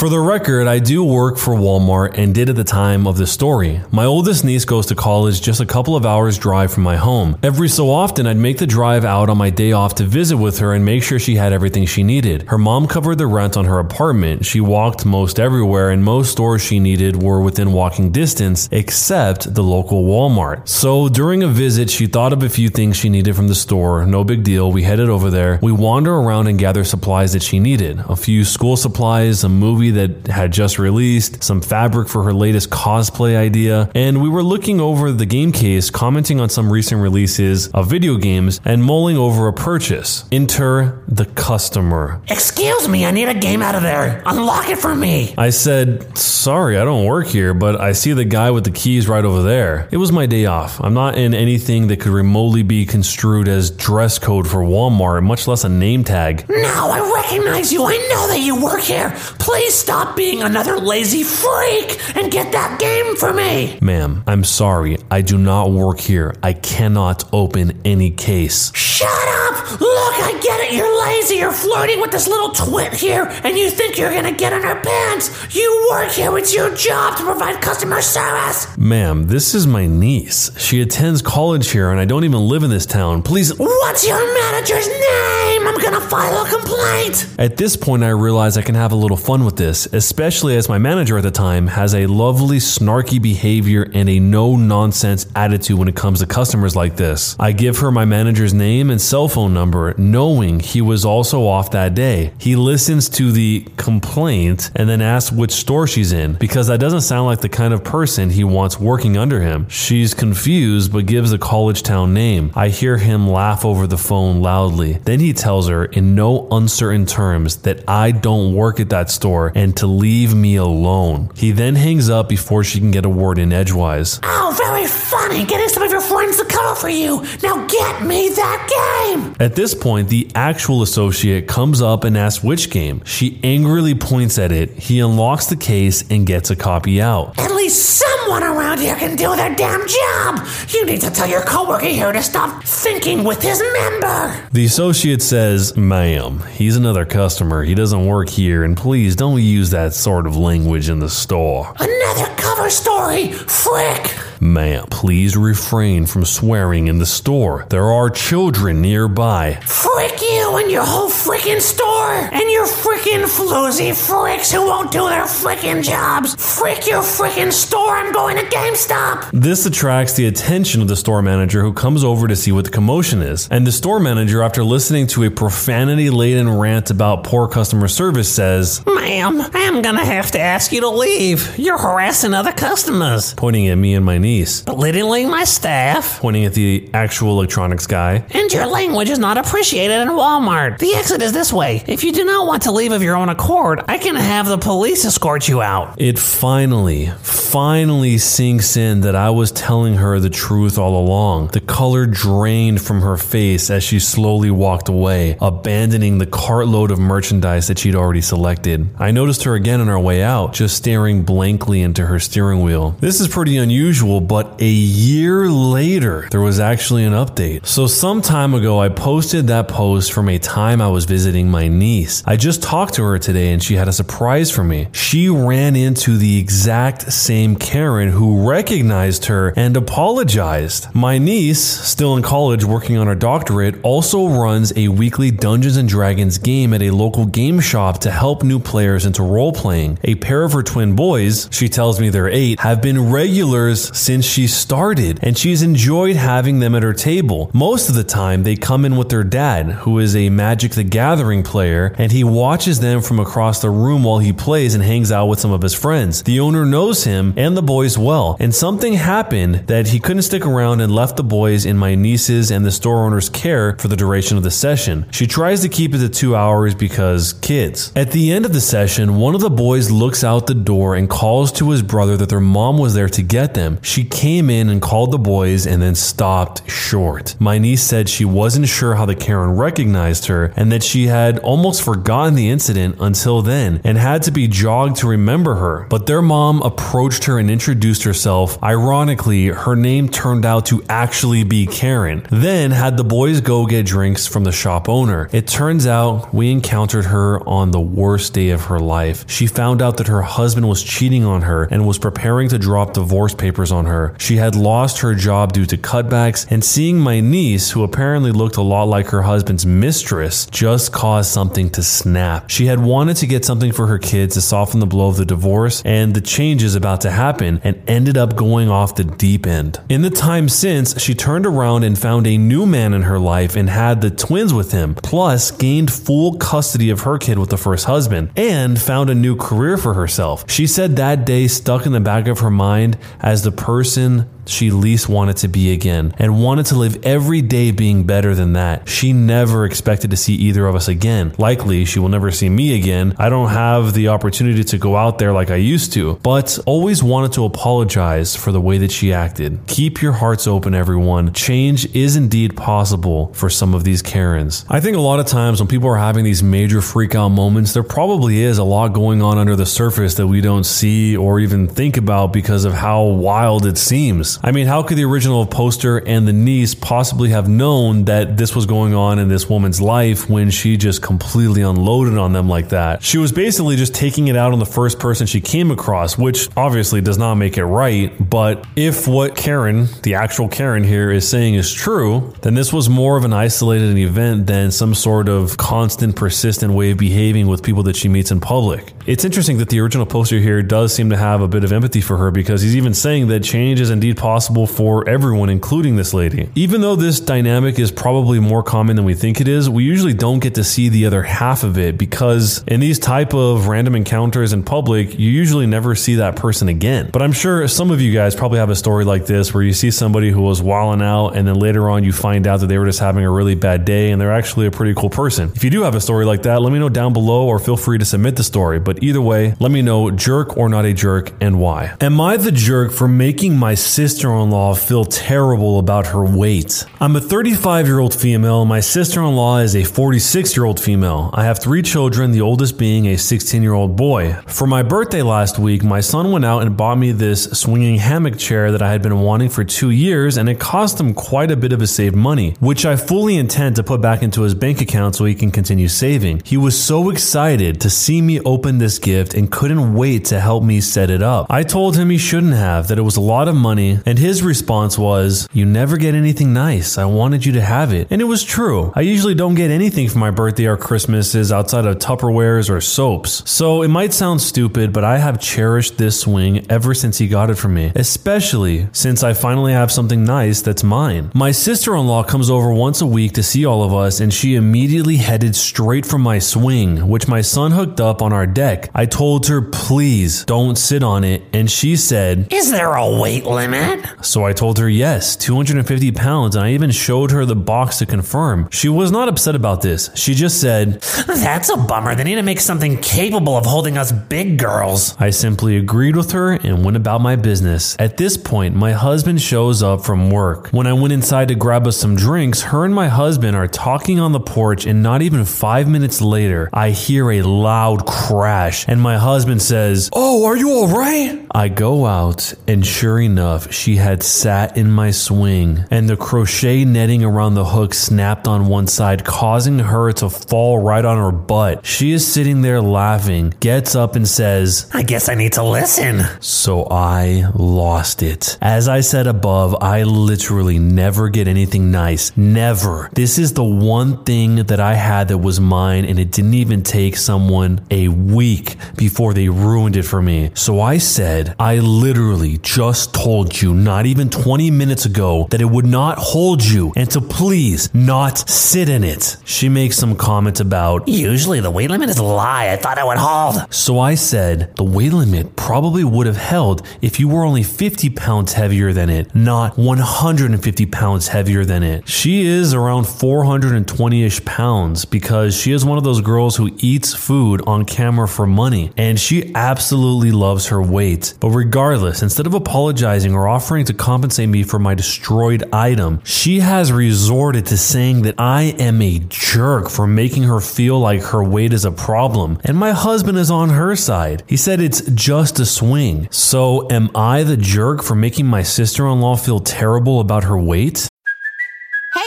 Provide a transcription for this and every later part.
For the record, I do work for Walmart and did at the time of this story. My oldest niece goes to college just a couple of hours drive from my home. Every so often, I'd make the drive out on my day off to visit with her and make sure she had everything she needed. Her mom covered the rent on her apartment. She walked most everywhere, and most stores she needed were within walking distance, except the local Walmart. So during a visit, she thought of a few things she needed from the store. No big deal. We headed over there. We wander around and gather supplies that she needed a few school supplies, a movie that had just released, some fabric for her latest cosplay idea, and we were looking over the game case, commenting on some recent releases of video games, and mulling over a purchase. Enter the customer. Excuse me, I need a game out of there. Unlock it for me. I said, Sorry, I don't work here, but I see the guy with the keys right over there. It was my day off. I'm not in anything that could remotely be construed as dress code for Walmart, much less a name tag. No, I recognize you. I know that you work here. Please stop being another lazy freak and get that game for me. Ma'am, I'm sorry. I do not work here. I cannot open any case. Shut up! Look, I get it. You're lazy. You're flirting with this little twit here, and you think you're gonna get in her pants. You work here. It's your job to provide customer service. Ma'am, this is my niece. She attends college here, and I don't even live in this town. Please. What's your manager's name? I'm gonna file a complaint. At this point, I realize I can have a little fun with this, especially as my manager at the time has a lovely, snarky behavior and a no nonsense attitude when it comes to customers like this. I give her my manager's name and cell phone number, knowing he was also off that day. He listens to the complaint and then asks which store she's in, because that doesn't sound like the kind of person he wants working under him. She's confused but gives the college town name. I hear him laugh over the phone loudly. Then he tells her in no uncertain terms that I don't work at that store and to leave me alone. He then hangs up before she can get a word in edgewise. Oh, very funny. Getting some of your friends to cover for you. Now get me that game. At this point, the actual associate comes up and asks which game. She angrily points at it. He unlocks the case and gets a copy out. At least someone around here can do their damn job. You need to tell your coworker here to stop thinking with his member. The associate says, Ma'am, he's another customer. He doesn't work here, and please don't use that sort of language in the store. Another cover story. Frick. Ma'am, please refrain from swearing in the store. There are children nearby. Frick you and your whole freaking store and your freaking floozy fricks who won't do their freaking jobs. Frick your freaking store. I'm going to GameStop. This attracts the attention of the store manager who comes over to see what the commotion is. And the store manager, after listening to a profanity laden rant about poor customer service, says, Ma'am, I'm gonna have to ask you to leave. You're harassing other customers, pointing at me and my niece, belittling my staff, pointing at the actual electronics guy, and your language is not appreciated in Walmart. The exit is this way. If you do not want to leave of your own accord, I can have the police escort you out. It finally, finally sinks in that I was telling her the truth all along. The color drained from her face as she slowly walked away, abandoning the cartload of merchandise that she'd already selected. I noticed her again on our way out, just staring blankly into her steering wheel. This is pretty unusual, but a year later, there was actually an update. So, some time ago, I posted that post from a time I was visiting my niece. I just talked to her today and she had a surprise for me. She ran into the exact same Karen who recognized her and apologized. My niece, still in college working on her doctorate, also runs a weekly Dungeons and Dragons game at a local game shop to help new players into role playing. A pair of her twin boys, she tells me they're eight, have been regulars since she started, and she's enjoyed having them at her table. Most of the time, they come in with their dad, who is a Magic the Gathering player, and he watches them from across the room while he plays and hangs out with some of his friends. The owner knows him and the boys well, and something happened that he couldn't stick around and left the boys in my niece's and the store owner's care for the duration of the session. She tries to keep it to two hours because kids. At the end of the session, one of the boys looks out the door and calls to his brother that their mom was there to get them. She came in and called the boys and then stopped short. My niece said she wasn't sure how the Karen recognized her and that she had almost almost forgotten the incident until then and had to be jogged to remember her. But their mom approached her and introduced herself. Ironically, her name turned out to actually be Karen. Then had the boys go get drinks from the shop owner. It turns out we encountered her on the worst day of her life. She found out that her husband was cheating on her and was preparing to drop divorce papers on her. She had lost her job due to cutbacks, and seeing my niece, who apparently looked a lot like her husband's mistress, just caused something to snap. She had wanted to get something for her kids to soften the blow of the divorce and the changes about to happen, and ended up going off the deep end. In the time since, she turned around and found a new man in her life and had the twins with him, plus gained full custody of her kid with the first husband, and found a new career for herself. She said that day stuck in the back of her mind as the person she least wanted to be again and wanted to live every day being better than that. She never expected to see either of us again. Likely, she will never see me again. I don't have the opportunity to go out there like I used to, but always wanted to apologize for the way that she acted. Keep your hearts open, everyone. Change is indeed possible for some of these Karens. I think a lot of times when people are having these major freak out moments, there probably is a lot going on under the surface that we don't see or even think about because of how wild it seems. I mean, how could the original poster and the niece possibly have known that this was going on in this woman's life when she just completely unloaded on them like that? She was basically just taking it out on the first person she came across, which obviously does not make it right. But if what Karen, the actual Karen here, is saying is true, then this was more of an isolated event than some sort of constant, persistent way of behaving with people that she meets in public. It's interesting that the original poster here does seem to have a bit of empathy for her because he's even saying that change is indeed possible for everyone, including this lady. Even though this dynamic is probably more common than we think it is, we usually don't get to see the other half of it because in these type of random encounters in public, you usually never see that person again. But I'm sure some of you guys probably have a story like this where you see somebody who was wilding out and then later on you find out that they were just having a really bad day and they're actually a pretty cool person. If you do have a story like that, let me know down below or feel free to submit the story. But either way, let me know jerk or not a jerk and why. Am I the jerk for making my sister in law feel terrible about her weight? I'm a 35 year old female. My sister in law is a 46 year old female. I have three children, the oldest being a 16 year old boy. For my birthday last week, my son went out and bought me this swinging hammock chair that I had been wanting for two years, and it cost him quite a bit of his saved money, which I fully intend to put back into his bank account so he can continue saving. He was so excited to see me open this gift and couldn't wait to help me set it up. I told him he shouldn't have, that it was a lot of money, and his response was, You never get anything nice. I wanted you to have it. And it was true. I usually don't get anything for my birthday or Christmases outside of Tupperwares or soaps. So it might sound stupid, but I have cherished this swing ever since he got it for me, especially since I finally have something nice that's mine. My sister in law comes over once a week to see all of us, and she immediately headed straight for my swing, which my son hooked up on our deck. I told her, please don't sit on it, and she said, Is there a weight limit? so I told her yes, 250 pounds, and I even showed her the box to confirm. She was not upset about this. She just said, That's a bummer. They need to make something capable of holding us big girls. I simply agreed with her and went about my business. At this point, my husband shows up from work. When I went inside to grab us some drinks, her and my husband are talking on the porch, and not even five minutes later, I hear a loud crash, and my husband says, Oh, are you alright? I go out, and sure enough, she had sat in my swing, and the crochet netting around the hook snapped on one side, causing her to fall right on her butt. She is sitting there laughing, gets up and says, I guess I need to listen. so I lost it. As I said above, I literally never get anything nice. Never. This is the one thing that I had that was mine, and it didn't even take someone a week before they ruined it for me. So I said, I literally just told you not even 20 minutes ago that it would not hold you and to please not sit in it. She makes some comment about, Usually the weight limit is a lie. I thought I would hold. so I said the weight limit probably would have held if you were only 50 pounds heavier than it, not 150 pounds heavier than it. She is around 420 ish pounds because she is one of those girls who eats food on camera for money, and she absolutely loves her weight. But regardless, instead of apologizing or offering to compensate me for my destroyed item, she has resorted to saying that I am a jerk for making her feel like her weight is a problem, and my husband is on her side. He said it's just a swing. So, am I the jerk for making my sister in law feel terrible about her weight?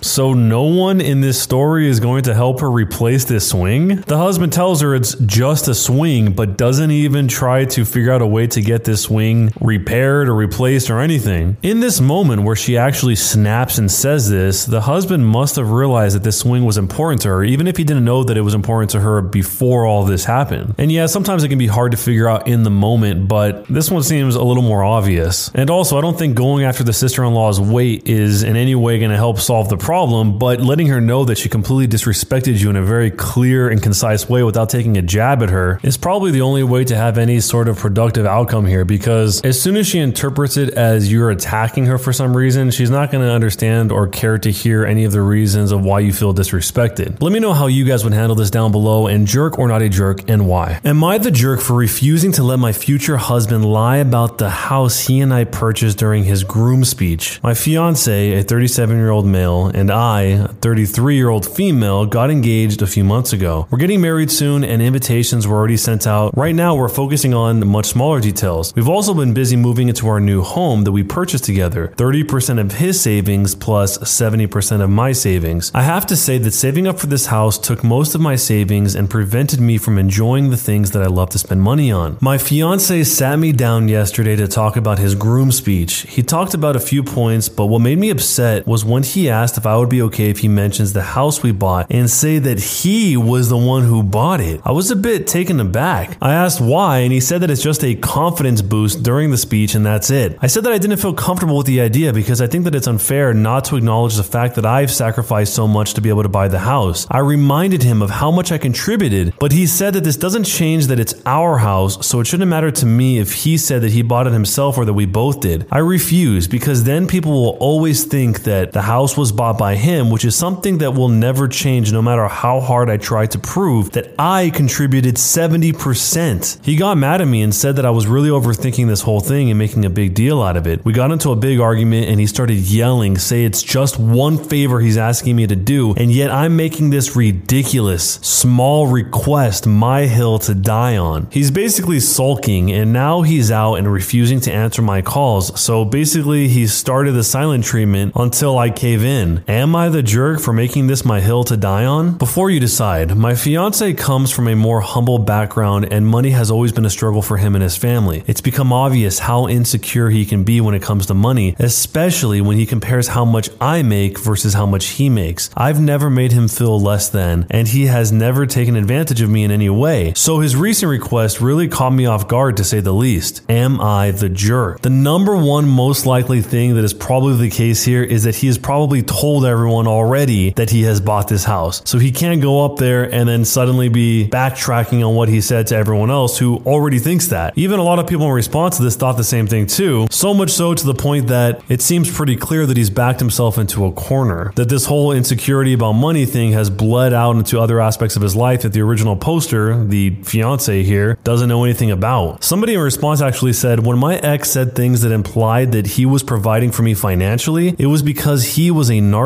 So, no one in this story is going to help her replace this swing? The husband tells her it's just a swing, but doesn't even try to figure out a way to get this swing repaired or replaced or anything. In this moment where she actually snaps and says this, the husband must have realized that this swing was important to her, even if he didn't know that it was important to her before all this happened. And yeah, sometimes it can be hard to figure out in the moment, but this one seems a little more obvious. And also, I don't think going after the sister in law's weight is in any way going to help solve the problem, but letting her know that she completely disrespected you in a very clear and concise way without taking a jab at her is probably the only way to have any sort of productive outcome here because as soon as she interprets it as you're attacking her for some reason, she's not going to understand or care to hear any of the reasons of why you feel disrespected. Let me know how you guys would handle this down below and jerk or not a jerk and why. Am I the jerk for refusing to let my future husband lie about the house he and I purchased during his groom speech? My fiance, a 37 year old male, and I, a 33 year old female, got engaged a few months ago. We're getting married soon, and invitations were already sent out. Right now, we're focusing on the much smaller details. We've also been busy moving into our new home that we purchased together 30% of his savings plus 70% of my savings. I have to say that saving up for this house took most of my savings and prevented me from enjoying the things that I love to spend money on. My fiance sat me down yesterday to talk about his groom speech. He talked about a few points, but what made me upset was when he asked if I would be okay if he mentions the house we bought and say that he was the one who bought it. I was a bit taken aback. I asked why, and he said that it's just a confidence boost during the speech and that's it. I said that I didn't feel comfortable with the idea because I think that it's unfair not to acknowledge the fact that I've sacrificed so much to be able to buy the house. I reminded him of how much I contributed, but he said that this doesn't change that it's our house, so it shouldn't matter to me if he said that he bought it himself or that we both did. I refuse because then people will always think that the house was bought by him, which is something that will never change no matter how hard I try to prove that I contributed 70%. He got mad at me and said that I was really overthinking this whole thing and making a big deal out of it. We got into a big argument and he started yelling, say it's just one favor he's asking me to do, and yet I'm making this ridiculous, small request my hill to die on. He's basically sulking and now he's out and refusing to answer my calls. So basically, he started the silent treatment until I cave in. Am I the jerk for making this my hill to die on? Before you decide, my fiance comes from a more humble background and money has always been a struggle for him and his family. It's become obvious how insecure he can be when it comes to money, especially when he compares how much I make versus how much he makes. I've never made him feel less than, and he has never taken advantage of me in any way. So his recent request really caught me off guard to say the least. Am I the jerk? The number one most likely thing that is probably the case here is that he has probably told everyone already that he has bought this house. So he can't go up there and then suddenly be backtracking on what he said to everyone else who already thinks that. Even a lot of people in response to this thought the same thing too. So much so to the point that it seems pretty clear that he's backed himself into a corner. That this whole insecurity about money thing has bled out into other aspects of his life that the original poster, the fiance here, doesn't know anything about. Somebody in response actually said, When my ex said things that implied that he was providing for me financially, it was because he was a narcissist,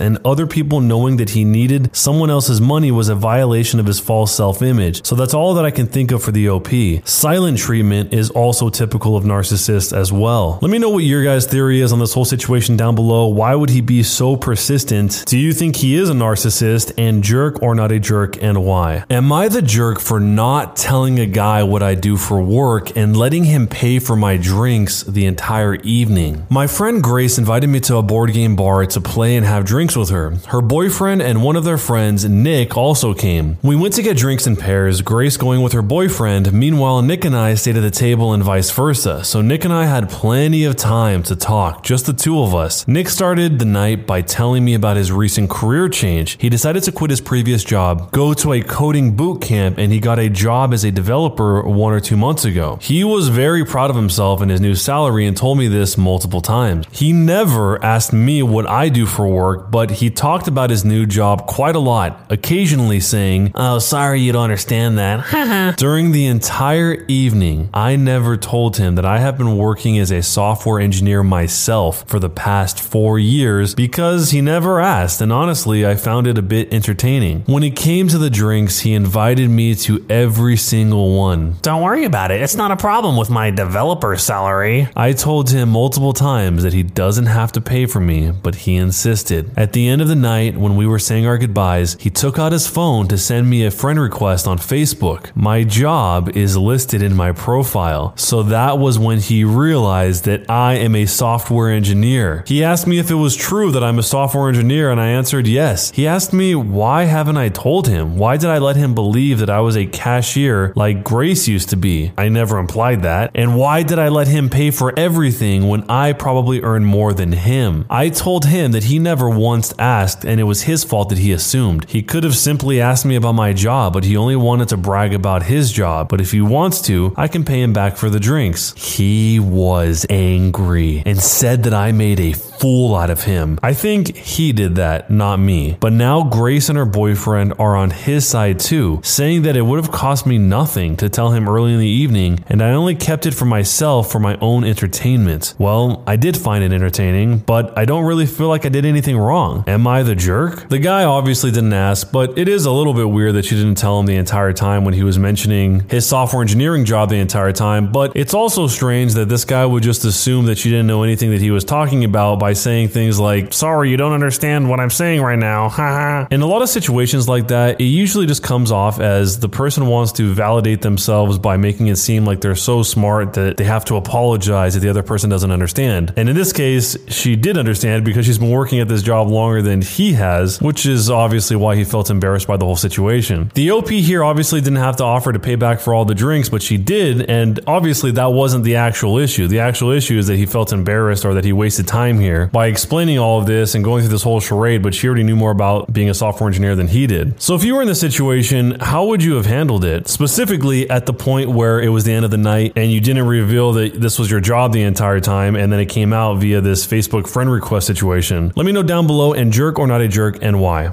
and other people knowing that he needed someone else's money was a violation of his false self image. So that's all that I can think of for the OP. Silent treatment is also typical of narcissists as well. Let me know what your guys' theory is on this whole situation down below. Why would he be so persistent? Do you think he is a narcissist and jerk or not a jerk, and why? Am I the jerk for not telling a guy what I do for work and letting him pay for my drinks the entire evening? My friend Grace invited me to a board game bar to play and have drinks with her. Her boyfriend and one of their friends, Nick, also came. We went to get drinks in pairs, Grace going with her boyfriend. Meanwhile, Nick and I stayed at the table and vice versa. So Nick and I had plenty of time to talk, just the two of us. Nick started the night by telling me about his recent career change. He decided to quit his previous job, go to a coding boot camp, and he got a job as a developer one or two months ago. He was very proud of himself and his new salary and told me this multiple times. He never asked me what I do for work, but he talked about his new job quite a lot, occasionally saying, Oh, sorry you don't understand that. Uh-huh. During the entire evening, I never told him that I have been working as a software engineer myself for the past four years because he never asked, and honestly, I found it a bit entertaining. When it came to the drinks, he invited me to every single one. Don't worry about it. It's not a problem with my developer salary. I told him multiple times that he doesn't have to pay for me, but he insisted. At the end of the night, when we were saying our goodbyes, he took out his phone to send me a friend request on Facebook. My job is listed in my profile, so that was when he realized that I am a software engineer. He asked me if it was true that I'm a software engineer, and I answered yes. He asked me why haven't I told him? Why did I let him believe that I was a cashier like Grace used to be? I never implied that. And why did I let him pay for everything when I probably earn more than him? I told him that he never once asked, and it was his fault that he assumed. He could have simply asked me about my job, but he only wanted to brag about his job. But if he wants to, I can pay him back for the drinks. He was angry and said that I made a fool out of him. I think he did that, not me. But now Grace and her boyfriend are on his side too, saying that it would have cost me nothing to tell him early in the evening, and I only kept it for myself for my own entertainment. Well, I did find it entertaining, but I don't really feel like I did anything wrong. Am I the jerk? The guy obviously didn't ask, but it is a little bit weird that she didn't tell him the entire time when he was mentioning his software engineering job the entire time, but it's also strange that this guy would just assume that she didn't know anything that he was talking about by saying things like, sorry, you don't understand what I'm saying right now. In a lot of situations like that, it usually just comes off as the person wants to validate themselves by making it seem like they're so smart that they have to apologize if the other person doesn't understand. And in this case, she did understand because she's been working at this job longer than he has, which is obviously why he felt embarrassed by the whole situation. The OP here obviously didn't have to offer to pay back for all the drinks, but she did, and obviously that wasn't the actual issue. The actual issue is that he felt embarrassed or that he wasted time here by explaining all of this and going through this whole charade, but she already knew more about being a software engineer than he did. So if you were in this situation, how would you have handled it? Specifically at the point where it was the end of the night and you didn't reveal that this was your job the entire time and then it came out via this Facebook friend request situation. Let me know down below and jerk or not a jerk and why.